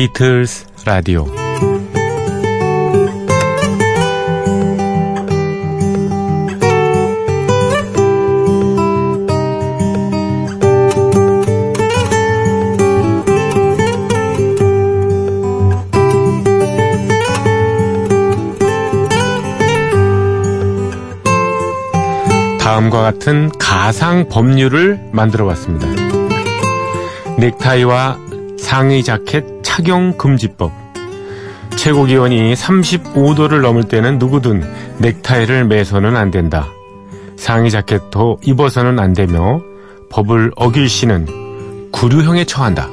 비틀스 라디오 다음과 같은 가상 법률을 만들어 봤습니다. 넥타이와 상의 자켓 착용 금지법. 최고 기온이 35도를 넘을 때는 누구든 넥타이를 매서는 안 된다. 상의 자켓도 입어서는 안 되며 법을 어길 시는 구류형에 처한다.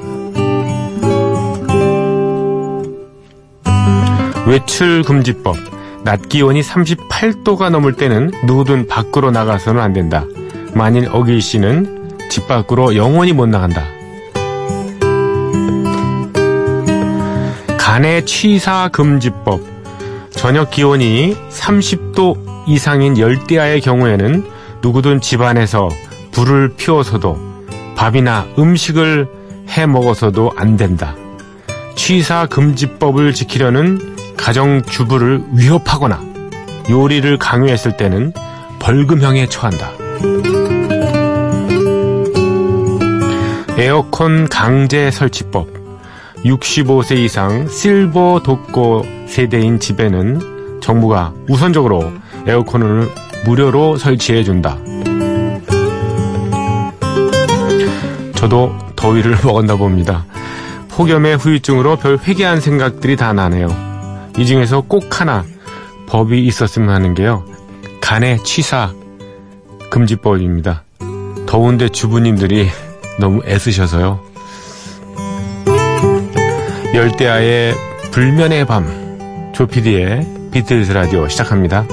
외출 금지법. 낮 기온이 38도가 넘을 때는 누구든 밖으로 나가서는 안 된다. 만일 어길 시는 집 밖으로 영원히 못 나간다. 간의 취사 금지법. 저녁 기온이 30도 이상인 열대야의 경우에는 누구든 집안에서 불을 피워서도 밥이나 음식을 해 먹어서도 안 된다. 취사 금지법을 지키려는 가정주부를 위협하거나 요리를 강요했을 때는 벌금형에 처한다. 에어컨 강제 설치법 65세 이상 실버 독거 세대인 집에는 정부가 우선적으로 에어컨을 무료로 설치해 준다. 저도 더위를 먹었나 봅니다. 폭염의 후유증으로 별 회개한 생각들이 다 나네요. 이 중에서 꼭 하나 법이 있었으면 하는 게요. 간의 취사 금지법입니다. 더운데 주부님들이 너무 애쓰셔서요. 열대야의 불면의 밤 조피디의 비틀즈 라디오 시작합니다.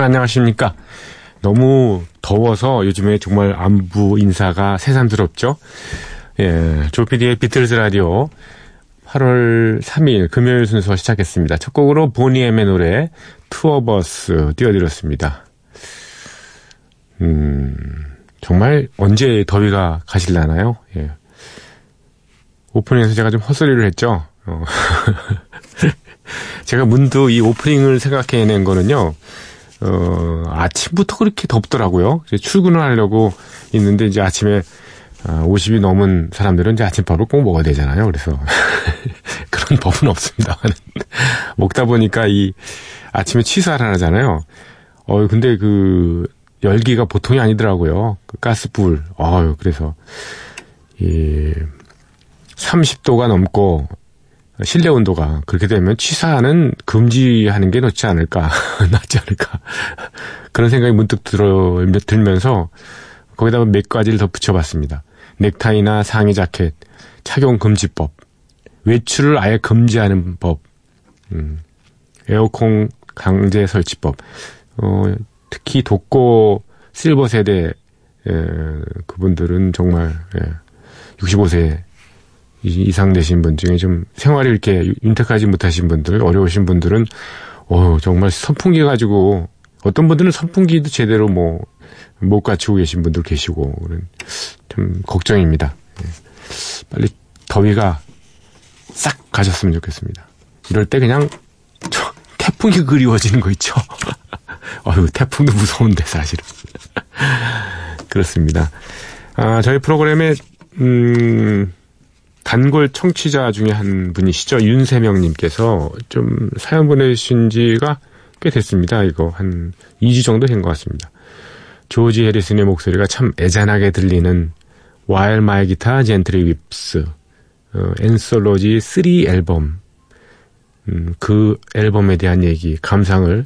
여러분 안녕하십니까? 너무 더워서 요즘에 정말 안부 인사가 새삼스럽죠? 예, 조피디의 비틀즈 라디오 8월 3일 금요일 순서 시작했습니다. 첫 곡으로 보니 엠의 노래 투어버스 띄워드렸습니다. 음, 정말 언제 더위가 가실라나요? 예. 오프닝에서 제가 좀 헛소리를 했죠? 어. 제가 문득 이 오프닝을 생각해낸 거는요, 어, 아침부터 그렇게 덥더라고요. 출근을 하려고 있는데 이제 아침에 50이 아, 넘은 사람들은 이제 아침밥을 꼭 먹어야 되잖아요. 그래서 그런 법은 없습니다. 먹다 보니까 이 아침에 취사를 하잖아요. 어, 근데 그 열기가 보통이 아니더라고요. 그 가스불. 어유 그래서 이 30도가 넘고 실내 온도가 그렇게 되면 취사는 금지하는 게 낫지 않을까, 낫지 않을까. 그런 생각이 문득 들어, 들면서 거기다가 몇 가지를 더 붙여봤습니다. 넥타이나 상의 자켓, 착용 금지법, 외출을 아예 금지하는 법, 음, 에어컨 강제 설치법, 어, 특히 독고 실버 세대, 에, 그분들은 정말, 예, 65세 이상 되신 분 중에 좀 생활이 이렇게 윤택하지 못하신 분들, 어려우신 분들은, 어, 정말 선풍기 가지고, 어떤 분들은 선풍기도 제대로 뭐, 못 갖추고 계신 분들 계시고, 좀, 걱정입니다. 예. 빨리 더위가 싹 가셨으면 좋겠습니다. 이럴 때 그냥, 저, 태풍이 그리워지는 거 있죠? 어휴, 태풍도 무서운데, 사실은. 그렇습니다. 아, 저희 프로그램에, 음, 단골 청취자 중에 한 분이시죠. 윤세명님께서 좀 사연 보내주신 지가 꽤 됐습니다. 이거 한 2주 정도 된 것 같습니다. 조지 해리슨의 목소리가 참 애잔하게 들리는 While My Guitar Gently Weeps 어, 앤솔로지 3 앨범 음, 그 앨범에 대한 얘기 감상을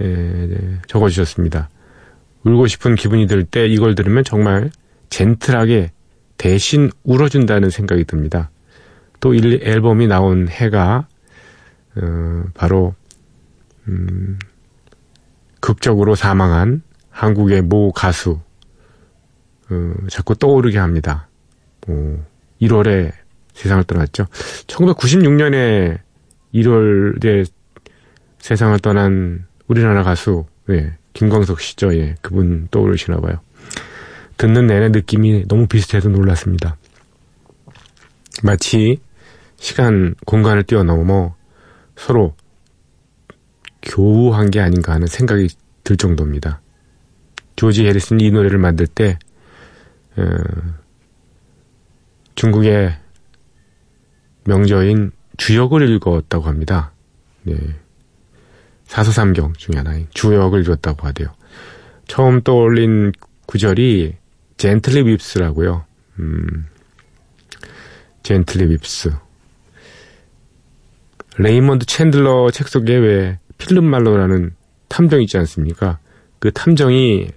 에, 네, 적어주셨습니다. 울고 싶은 기분이 들 때 이걸 들으면 정말 젠틀하게 대신 울어준다는 생각이 듭니다. 또 이 앨범이 나온 해가 어, 바로 음, 극적으로 사망한 한국의 모 가수 어, 자꾸 떠오르게 합니다. 어, 1월에 세상을 떠났죠. 1996년에 1월에 세상을 떠난 우리나라 가수 예, 김광석 씨죠. 예, 그분 떠오르시나 봐요. 듣는 내내 느낌이 너무 비슷해서 놀랐습니다. 마치 시간, 공간을 뛰어넘어 서로 교우한 게 아닌가 하는 생각이 들 정도입니다. 조지 해리슨이 이 노래를 만들 때 어, 중국의 명저인 주역을 읽었다고 합니다. 네. 사서삼경 중에 하나인 주역을 읽었다고 하대요. 처음 떠올린 구절이 gently weeps라고요. 음, gently weeps. 레이먼드 챈들러 책 속에 왜 필립 말로라는 탐정 있지 않습니까? 그 탐정이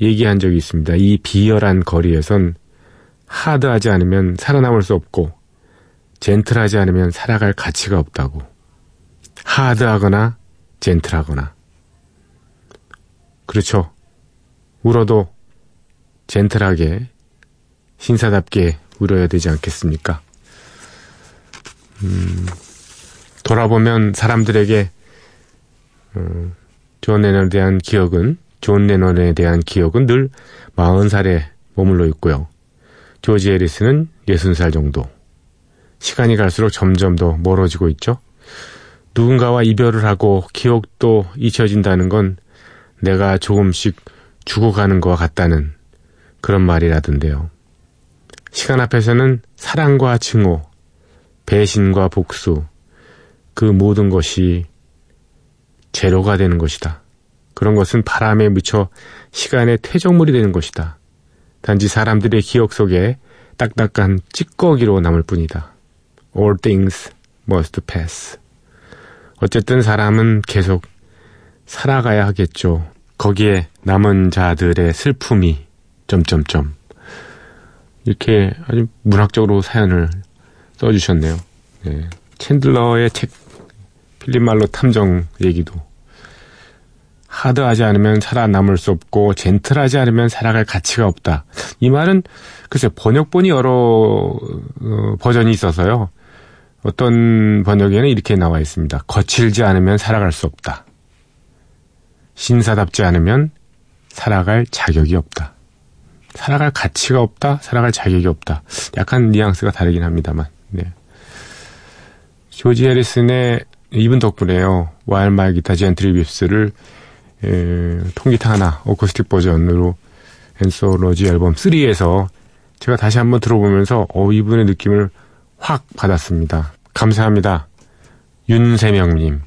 얘기한 적이 있습니다. 이 비열한 거리에선 hard하지 않으면 살아남을 수 없고 젠틀하지 않으면 살아갈 가치가 없다고. hard하거나 젠틀하거나. 그렇죠. 울어도 젠틀하게 신사답게 울어야 되지 않겠습니까? 음, 돌아보면 사람들에게 음, 존 레논에 대한 기억은 존 레논에 대한 기억은 늘 40살에 머물러 있고요. 조지 해리슨은 60살 정도. 시간이 갈수록 점점 더 멀어지고 있죠. 누군가와 이별을 하고 기억도 잊혀진다는 건 내가 조금씩 죽어가는 것과 같다는 그런 말이라던데요. 시간 앞에서는 사랑과 증오, 배신과 복수, 그 모든 것이 재료가 되는 것이다. 그런 것은 바람에 묻혀 시간의 퇴적물이 되는 것이다. 단지 사람들의 기억 속에 딱딱한 찌꺼기로 남을 뿐이다. All things must pass. 어쨌든 사람은 계속 살아가야 하겠죠. 거기에 남은 자들의 슬픔이 점점점 이렇게 아주 문학적으로 사연을 써주셨네요. 네. 챈들러의 책 필립 말로 탐정 얘기도 하드하지 않으면 살아남을 수 없고 젠틀하지 않으면 살아갈 가치가 없다. 이 말은 글쎄 번역본이 여러 어, 버전이 있어서요. 어떤 번역에는 이렇게 나와 있습니다. 거칠지 않으면 살아갈 수 없다. 신사답지 않으면 살아갈 자격이 없다. 살아갈 가치가 없다. 살아갈 자격이 없다. 약간 뉘앙스가 다르긴 합니다만. 네. 조지 해리슨의 이분 덕분에요. While My Guitar Gently Weeps를 통기타 하나 어쿠스틱 버전으로 Anthology 앨범 3에서 제가 다시 한번 들어보면서 어 이분의 느낌을 확 받았습니다. 감사합니다. 윤세명님.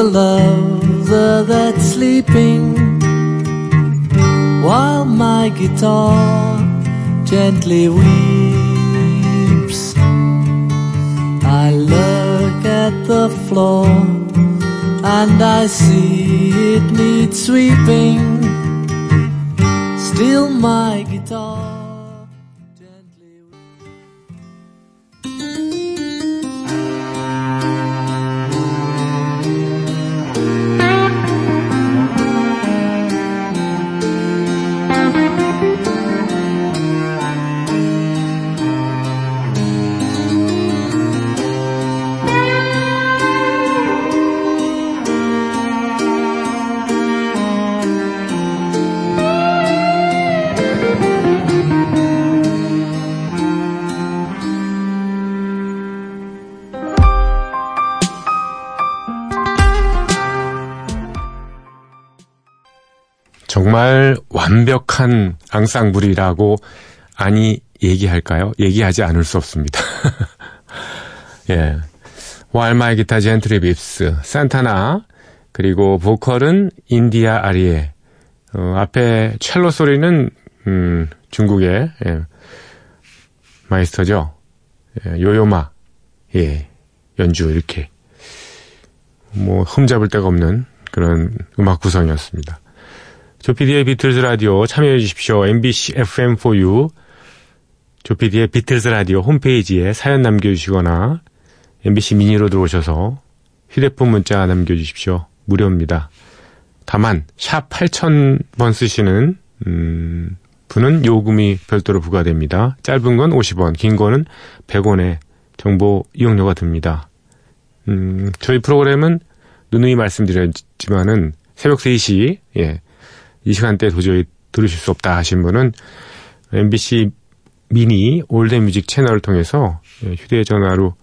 The lover that's sleeping while my guitar gently weeps. I look at the floor and I see it needs sweeping. Still, my 완벽한 앙상블이라고 아니 얘기할까요? 얘기하지 않을 수 없습니다. 예. While My Guitar Gently Weeps, 산타나, 그리고 보컬은 인디아 아리에, 어, 앞에 첼로 소리는, 음, 중국의, 예, 마이스터죠. 예, 요요마, 예, 연주, 이렇게. 뭐, 흠잡을 데가 없는 그런 음악 구성이었습니다. 조피디의 비틀즈 라디오 참여해 주십시오. MBC FM4U 조피디의 비틀즈 라디오 홈페이지에 사연 남겨주시거나 MBC 미니로 들어오셔서 휴대폰 문자 남겨주십시오. 무료입니다. 다만 샵 8000번 쓰시는 음, 분은 요금이 별도로 부과됩니다. 짧은 건 50원, 긴 거는 100원의 정보 이용료가 듭니다. 음, 저희 프로그램은 누누이 말씀드렸지만은 새벽 3시, 예, 이 시간대에 도저히 들으실 수 없다 하신 분은 MBC 미니 올드뮤직 채널을 통해서 예, 휴대전화로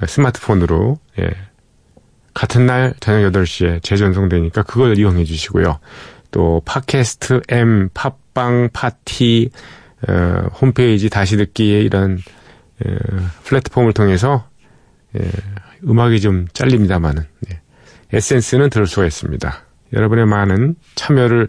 예, 스마트폰으로 예, 같은 날 저녁 8시에 재전송되니까 그걸 이용해 주시고요. 또 팟캐스트 M 팟빵 파티 어, 홈페이지 다시 듣기에 이런 어, 플랫폼을 통해서 예, 음악이 좀 잘립니다만은 예, 에센스는 들을 수가 있습니다. 여러분의 많은 참여를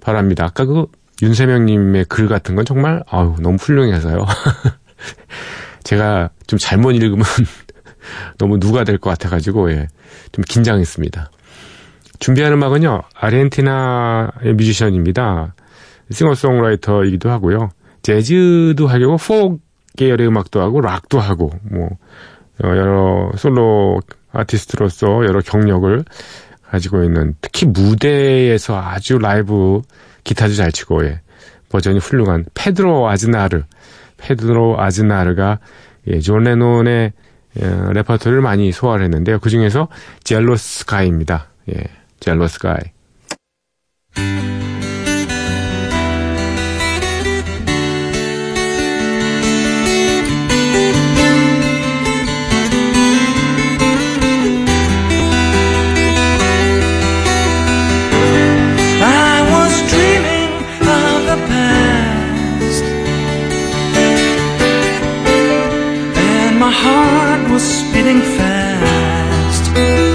바랍니다. 아까 그 윤세명님의 글 같은 건 정말 아유 너무 훌륭해서요. 제가 좀 잘못 읽으면 너무 누가 될 것 같아가지고 예, 좀 긴장했습니다. 준비한 음악은요 아르헨티나의 뮤지션입니다. 싱어송라이터이기도 하고요. 재즈도 하고 포크 계열의 음악도 하고 락도 하고 뭐 어, 여러 솔로 아티스트로서 여러 경력을 가지고 있는 특히 무대에서 아주 라이브 기타도 잘 치고 예. 버전이 훌륭한 페드로 아즈나르 페드로 아즈나르가 예, 존 레논의 예, 레퍼토리를 많이 소화를 했는데요. 그 중에서 Jealous Guy입니다. 예, 젤로스 가이. my heart was spinning fast.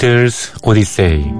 비틀스 오디세이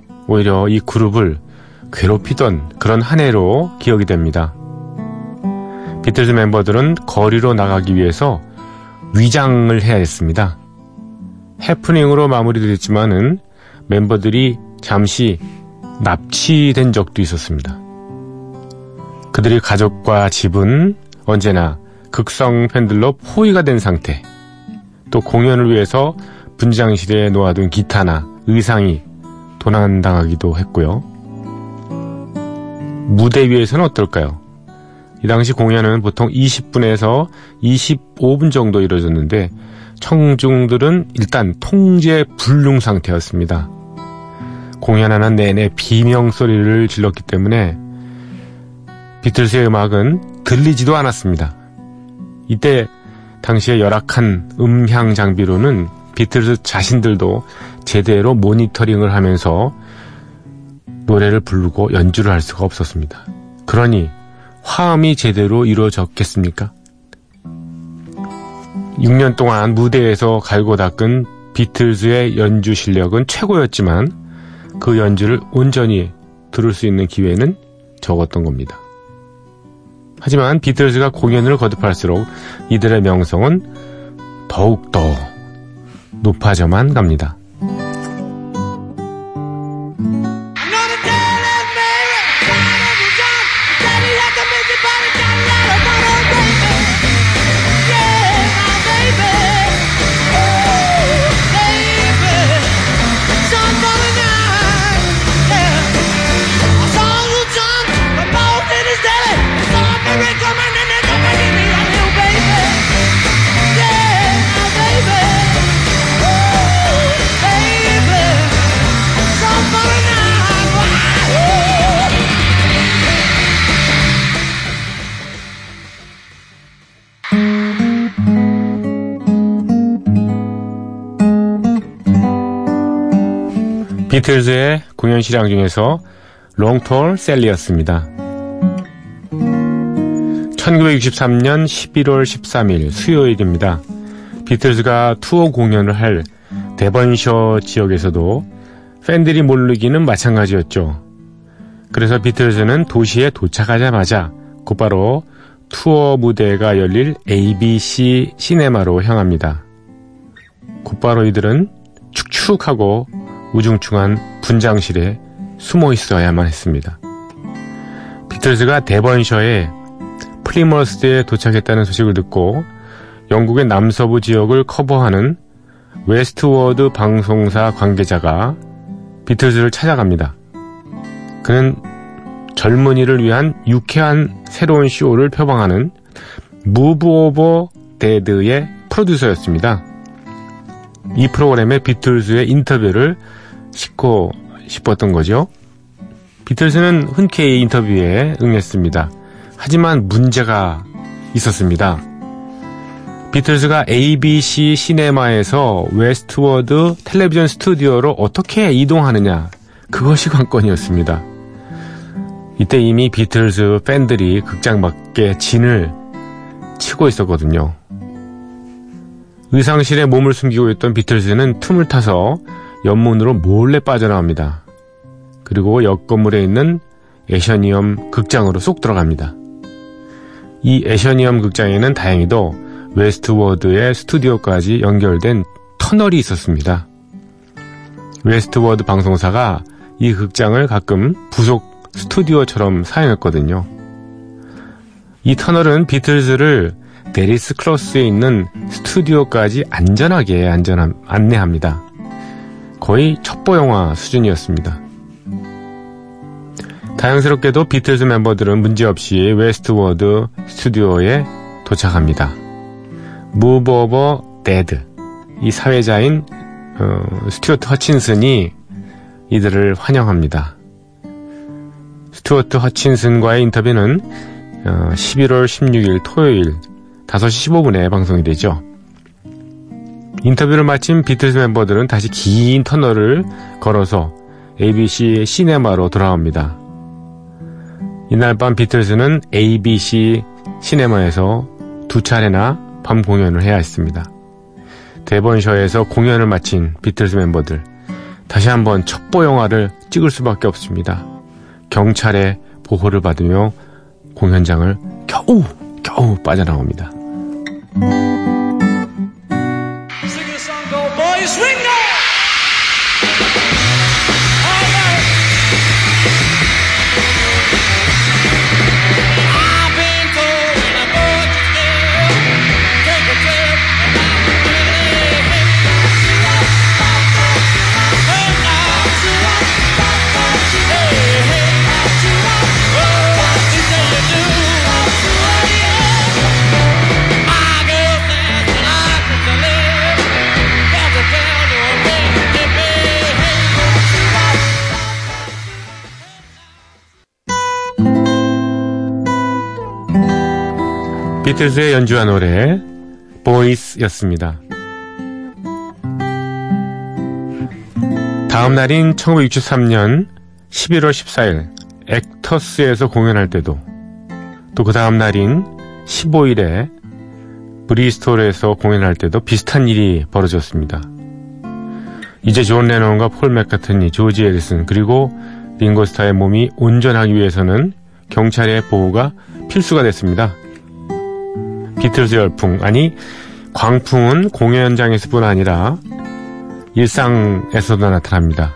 오히려 이 그룹을 괴롭히던 그런 한 해로 기억이 됩니다. 비틀즈 멤버들은 거리로 나가기 위해서 위장을 해야 했습니다. 해프닝으로 마무리됐지만은 멤버들이 잠시 납치된 적도 있었습니다. 그들의 가족과 집은 언제나 극성 팬들로 포위가 된 상태. 또 공연을 위해서 분장실에 놓아둔 기타나 의상이 도난당하기도 했고요. 무대 위에서는 어떨까요? 이 당시 공연은 보통 20분에서 25분 정도 이루어졌는데 청중들은 일단 통제 불능 상태였습니다. 공연하는 내내 비명 소리를 질렀기 때문에 비틀스의 음악은 들리지도 않았습니다. 이때 당시의 열악한 음향 장비로는 비틀스 자신들도 제대로 모니터링을 하면서 노래를 부르고 연주를 할 수가 없었습니다. 그러니 화음이 제대로 이루어졌겠습니까? 6년 동안 무대에서 갈고 닦은 비틀즈의 연주 실력은 최고였지만 그 연주를 온전히 들을 수 있는 기회는 적었던 겁니다. 하지만 비틀즈가 공연을 거듭할수록 이들의 명성은 더욱더 높아져만 갑니다. 비틀즈의 공연 실황 중에서 롱톨 셀리였습니다. 1963년 11월 13일 수요일입니다. 비틀즈가 투어 공연을 할 데번셔 지역에서도 팬들이 몰리기는 마찬가지였죠. 그래서 비틀즈는 도시에 도착하자마자 곧바로 투어 무대가 열릴 ABC 시네마로 향합니다. 곧바로 이들은 축축하고 우중충한 분장실에 숨어 있어야만 했습니다. 비틀즈가 데번셔에 플리머스에 도착했다는 소식을 듣고 영국의 남서부 지역을 커버하는 웨스트워드 방송사 관계자가 비틀즈를 찾아갑니다. 그는 젊은이를 위한 유쾌한 새로운 쇼를 표방하는 Move Over Dad의 프로듀서였습니다. 이 프로그램의 비틀즈의 인터뷰를 싣고 싶었던 거죠. 비틀즈는 흔쾌히 인터뷰에 응했습니다. 하지만 문제가 있었습니다. 비틀즈가 ABC 시네마에서 웨스트워드 텔레비전 스튜디오로 어떻게 이동하느냐 그것이 관건이었습니다. 이때 이미 비틀즈 팬들이 극장 밖에 진을 치고 있었거든요. 의상실에 몸을 숨기고 있던 비틀즈는 틈을 타서 옆문으로 몰래 빠져나옵니다. 그리고 옆 건물에 있는 애서니엄 극장으로 쏙 들어갑니다. 이 애서니엄 극장에는 다행히도 웨스트워드의 스튜디오까지 연결된 터널이 있었습니다. 웨스트워드 방송사가 이 극장을 가끔 부속 스튜디오처럼 사용했거든요. 이 터널은 비틀즈를 데리스 크로스에 있는 스튜디오까지 안전하게 안전함, 안내합니다. 거의 첩보 영화 수준이었습니다. 다행스럽게도 비틀즈 멤버들은 문제없이 웨스트워드 스튜디오에 도착합니다. Move Over Dad 이 사회자인 어, 스튜어트 허친슨이 이들을 환영합니다. 스튜어트 허친슨과의 인터뷰는 어, 11월 16일 토요일 5시 15분에 방송이 되죠. 인터뷰를 마친 비틀즈 멤버들은 다시 긴 터널을 걸어서 ABC 시네마로 돌아옵니다. 이날 밤 비틀즈는 ABC 시네마에서 두 차례나 밤 공연을 해야 했습니다. 대번셔에서 공연을 마친 비틀즈 멤버들 다시 한번 첩보 영화를 찍을 수밖에 없습니다. 경찰의 보호를 받으며 공연장을 겨우 겨우 빠져나옵니다. Singing a song called Boys Ring Now! 비틀즈가 연주한 노래 Boys였습니다. 다음 날인 1963년 11월 14일 엑서터에서 공연할 때도 또 그 다음 날인 15일에 브리스톨에서 공연할 때도 비슷한 일이 벌어졌습니다. 이제 존 레논과 폴 맥카트니, 조지 해리슨 그리고 링고스타의 몸이 온전하기 위해서는 경찰의 보호가 필수가 됐습니다. 비틀즈 열풍, 아니 광풍은 공연 현장에서뿐 아니라 일상에서도 나타납니다.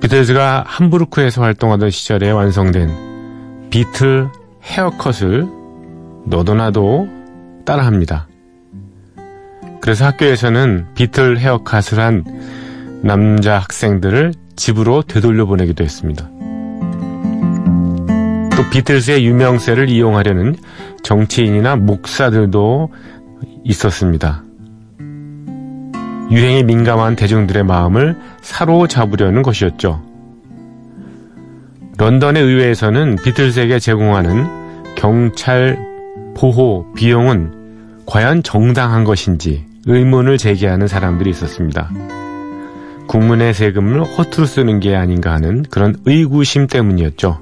비틀즈가 함부르크에서 활동하던 시절에 완성된 비틀 헤어컷을 너도 나도 따라합니다. 그래서 학교에서는 비틀 헤어컷을 한 남자 학생들을 집으로 되돌려 보내기도 했습니다. 또 비틀즈의 유명세를 이용하려는 정치인이나 목사들도 있었습니다. 유행에 민감한 대중들의 마음을 사로잡으려는 것이었죠. 런던의 의회에서는 비틀즈에게 제공하는 경찰 보호 비용은 과연 정당한 것인지 의문을 제기하는 사람들이 있었습니다. 국민의 세금을 허투루 쓰는 게 아닌가 하는 그런 의구심 때문이었죠.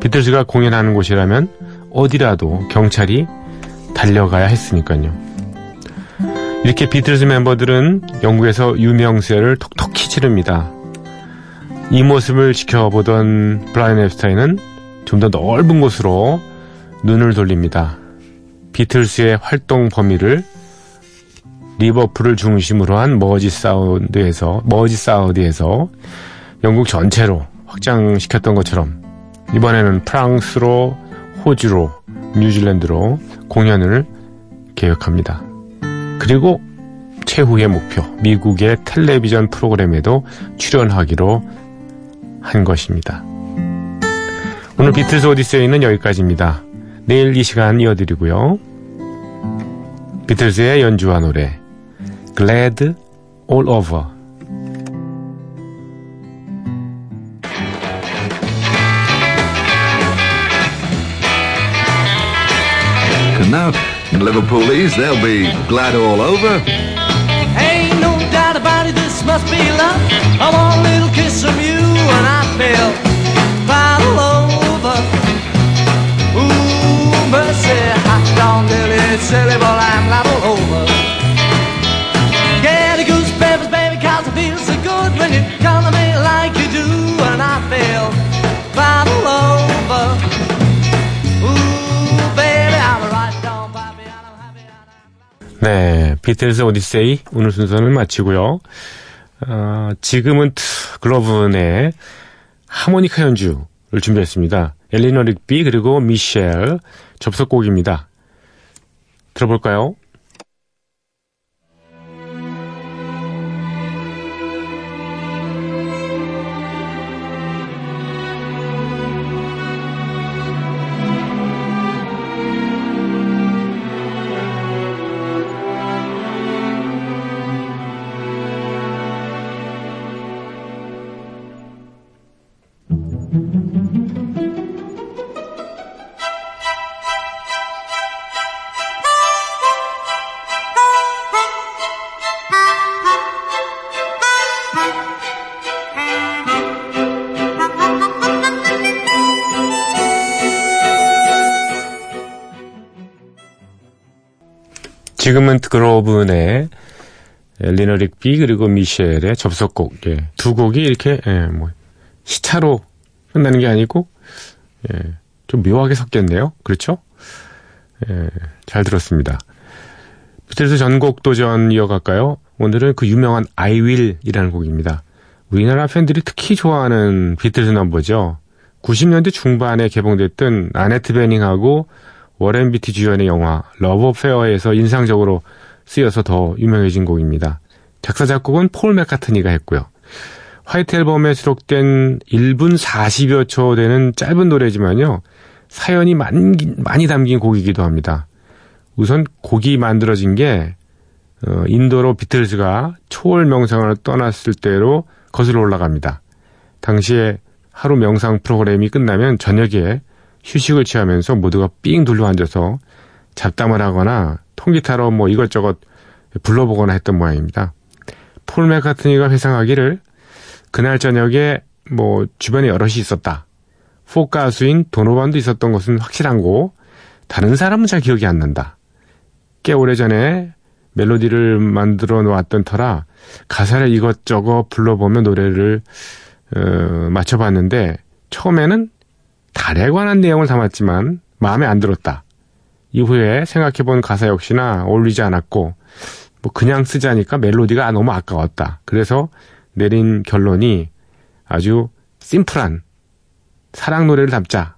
비틀즈가 공연하는 곳이라면 어디라도 경찰이 달려가야 했으니까요. 이렇게 비틀즈 멤버들은 영국에서 유명세를 톡톡히 치릅니다. 이 모습을 지켜보던 브라이언 앱스타인은 좀 더 넓은 곳으로 눈을 돌립니다. 비틀스의 활동 범위를 리버풀을 중심으로 한 Mersey Sound에서 Mersey Sound에서 영국 전체로 확장시켰던 것처럼 이번에는 프랑스로 호주로 뉴질랜드로 공연을 계획합니다. 그리고 최후의 목표 미국의 텔레비전 프로그램에도 출연하기로 한 것입니다. 오늘 비틀스 오디세이는 여기까지입니다. 내일 이 시간 이어드리고요. 비틀스의 연주와 노래 Glad All Over Liverpoolese, they'll be glad all over. Ain't no doubt about it, this must be love. I want a little kiss from you, and I feel right all over. Ooh, mercy, hot dog, Lily, silly, but I'm right all over. 네, 비틀스 오디세이 오늘 순서는 마치고요. 어, 지금은 트- 글로브의 하모니카 연주를 준비했습니다. 엘리너 릭비 그리고 미셸 접속곡입니다. 들어볼까요? 지금은 그로브의 엘리너 릭비 그리고 미셸의 접속곡 예, 두 곡이 이렇게 예, 뭐 시차로 끝나는 게 아니고 예, 좀 묘하게 섞였네요. 그렇죠? 예, 잘 들었습니다. 비틀즈 전곡 도전 이어갈까요? 오늘은 그 유명한 I Will이라는 곡입니다. 우리나라 팬들이 특히 좋아하는 비틀즈 넘버죠. 90년대 중반에 개봉됐던 아네트 베닝하고 워렌 비티 주연의 영화 Love Affair에서 인상적으로 쓰여서 더 유명해진 곡입니다. 작사 작곡은 폴 맥카트니가 했고요. 화이트 앨범에 수록된 1분 40여 초 되는 짧은 노래지만요. 사연이 많이, 많이 담긴 곡이기도 합니다. 우선 곡이 만들어진 게 어, 인도로 비틀즈가 초월 명상을 떠났을 때로 거슬러 올라갑니다. 당시에 하루 명상 프로그램이 끝나면 저녁에 휴식을 취하면서 모두가 삥 둘러 앉아서 잡담을 하거나 통기타로 뭐 이것저것 불러보거나 했던 모양입니다. 폴 맥카트니가 회상하기를 그날 저녁에 뭐 주변에 여럿이 있었다. 포 가수인 도노반도 있었던 것은 확실한 고 다른 사람은 잘 기억이 안 난다. 꽤 오래전에 멜로디를 만들어 놓았던 터라 가사를 이것저것 불러보며 노래를 어, 맞춰봤는데 처음에는 달에 관한 내용을 담았지만 마음에 안 들었다. 이후에 생각해본 가사 역시나 어울리지 않았고 뭐 그냥 쓰자니까 멜로디가 너무 아까웠다. 그래서 내린 결론이 아주 심플한 사랑 노래를 담자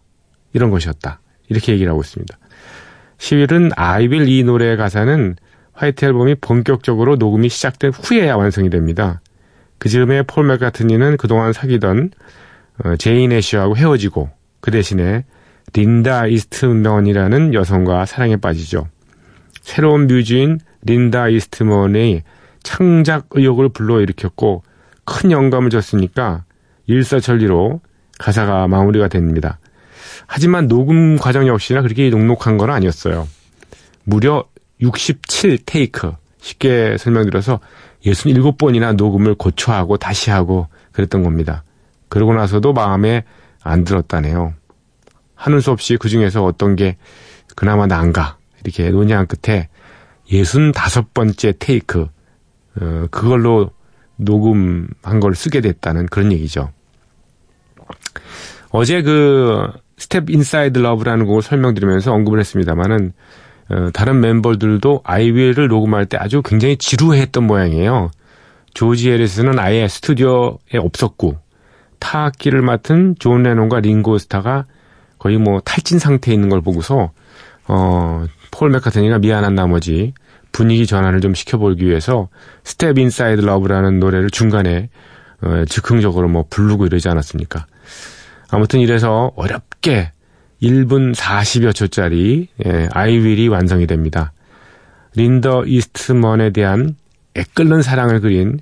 이런 것이었다. 이렇게 얘기를 하고 있습니다. 10일은 아이빌 이 노래의 가사는 화이트 앨범이 본격적으로 녹음이 시작된 후에야 완성이 됩니다. 그 즈음에 폴 맥카트니는 그동안 사귀던 어, 제인 애쉬하고 헤어지고 그 대신에 린다 이스트먼이라는 여성과 사랑에 빠지죠. 새로운 뮤즈인 린다 이스트먼의 창작 의욕을 불러일으켰고 큰 영감을 줬으니까 일사천리로 가사가 마무리가 됩니다. 하지만 녹음 과정 역시나 그렇게 녹록한 건 아니었어요. 무려 67 테이크. 쉽게 설명드려서 67번이나 녹음을 고쳐하고 다시 하고 그랬던 겁니다. 그러고 나서도 마음에 안 들었다네요. 하는 수 없이 그 중에서 어떤 게 그나마 나은가 이렇게 논의한 끝에 65번째 테이크 어, 그걸로 녹음한 걸 쓰게 됐다는 그런 얘기죠. 어제 그 Step Inside Love라는 곡을 설명드리면서 언급을 했습니다만은 어, 다른 멤버들도 I Will을 녹음할 때 아주 굉장히 지루했던 모양이에요. 조지 해리슨은 아예 스튜디오에 없었고 타악기를 맡은 존 레논과 링고 스타가 거의 뭐 탈진 상태에 있는 걸 보고서 어, 폴 맥카트니가 미안한 나머지 분위기 전환을 좀 시켜보기 위해서 Step Inside Love라는 노래를 중간에 어, 즉흥적으로 뭐 부르고 이러지 않았습니까? 아무튼 이래서 어렵게 1분 40여 초짜리 예, 아이윌이 완성이 됩니다. 린더 이스트먼에 대한 애끓는 사랑을 그린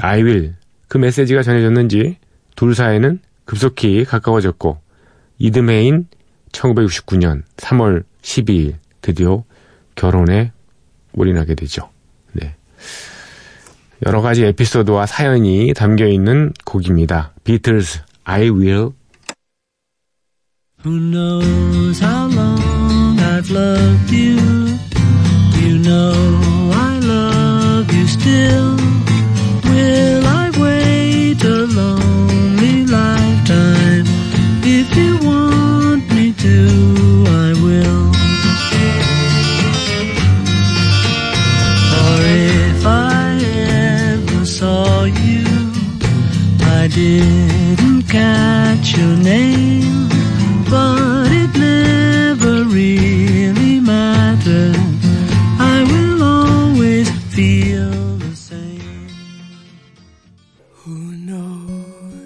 아이윌 그 메시지가 전해졌는지 둘 사이는 급속히 가까워졌고 이듬해인 1969년 3월 12일 드디어 결혼에 올인하게 되죠. 네. 여러 가지 에피소드와 사연이 담겨 있는 곡입니다. 비틀즈 I Will Who knows how long I've loved you? You know I love you still. Will I wait a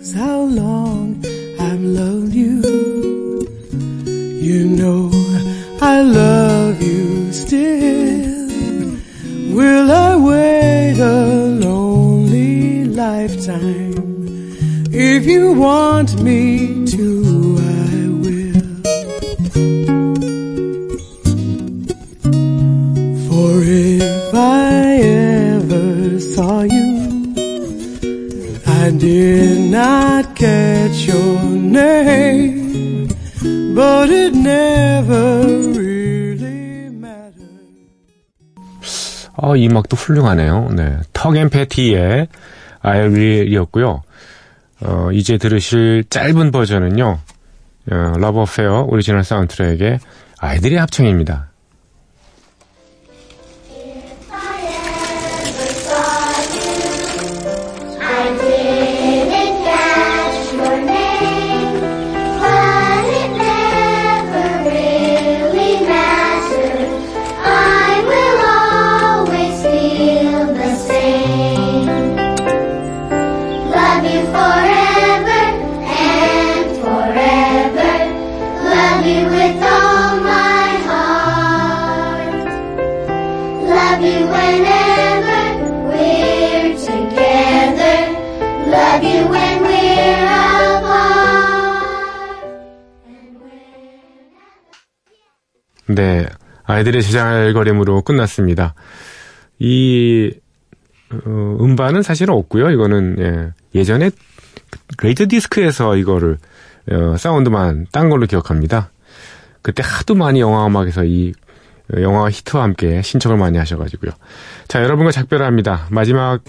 knows how long I've loved you? You know I love you still. Will I wait a lonely lifetime? If you want me to, 어, 이 음악도 훌륭하네요. 네. 턱 앤 패티의 I Will이었고요. 어, 이제 들으실 짧은 버전은요. 어, Love Affair 오리지널 사운드트랙의 아이들의 합창입니다. 아이들의 제잘거림으로 끝났습니다. 이 어, 음반은 사실은 없고요. 이거는 예, 전에 레이저 디스크에서 이거를 어, 사운드만 딴 걸로 기억합니다. 그때 하도 많이 영화 음악에서 이 영화 히트와 함께 신청을 많이 하셔가지고요. 자, 여러분과 작별합니다. 마지막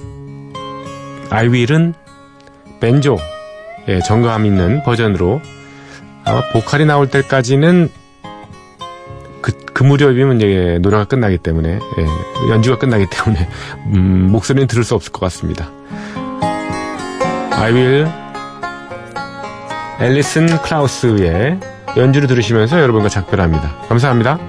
아이윌은 벤조 예, 정감 있는 버전으로 아마 보컬이 나올 때까지는 그, 그 무렵이면 이제 노래가 끝나기 때문에 예, 연주가 끝나기 때문에 음, 목소리는 들을 수 없을 것 같습니다. 아이윌 앨리슨 클라우스의 연주를 들으시면서 여러분과 작별합니다. 감사합니다.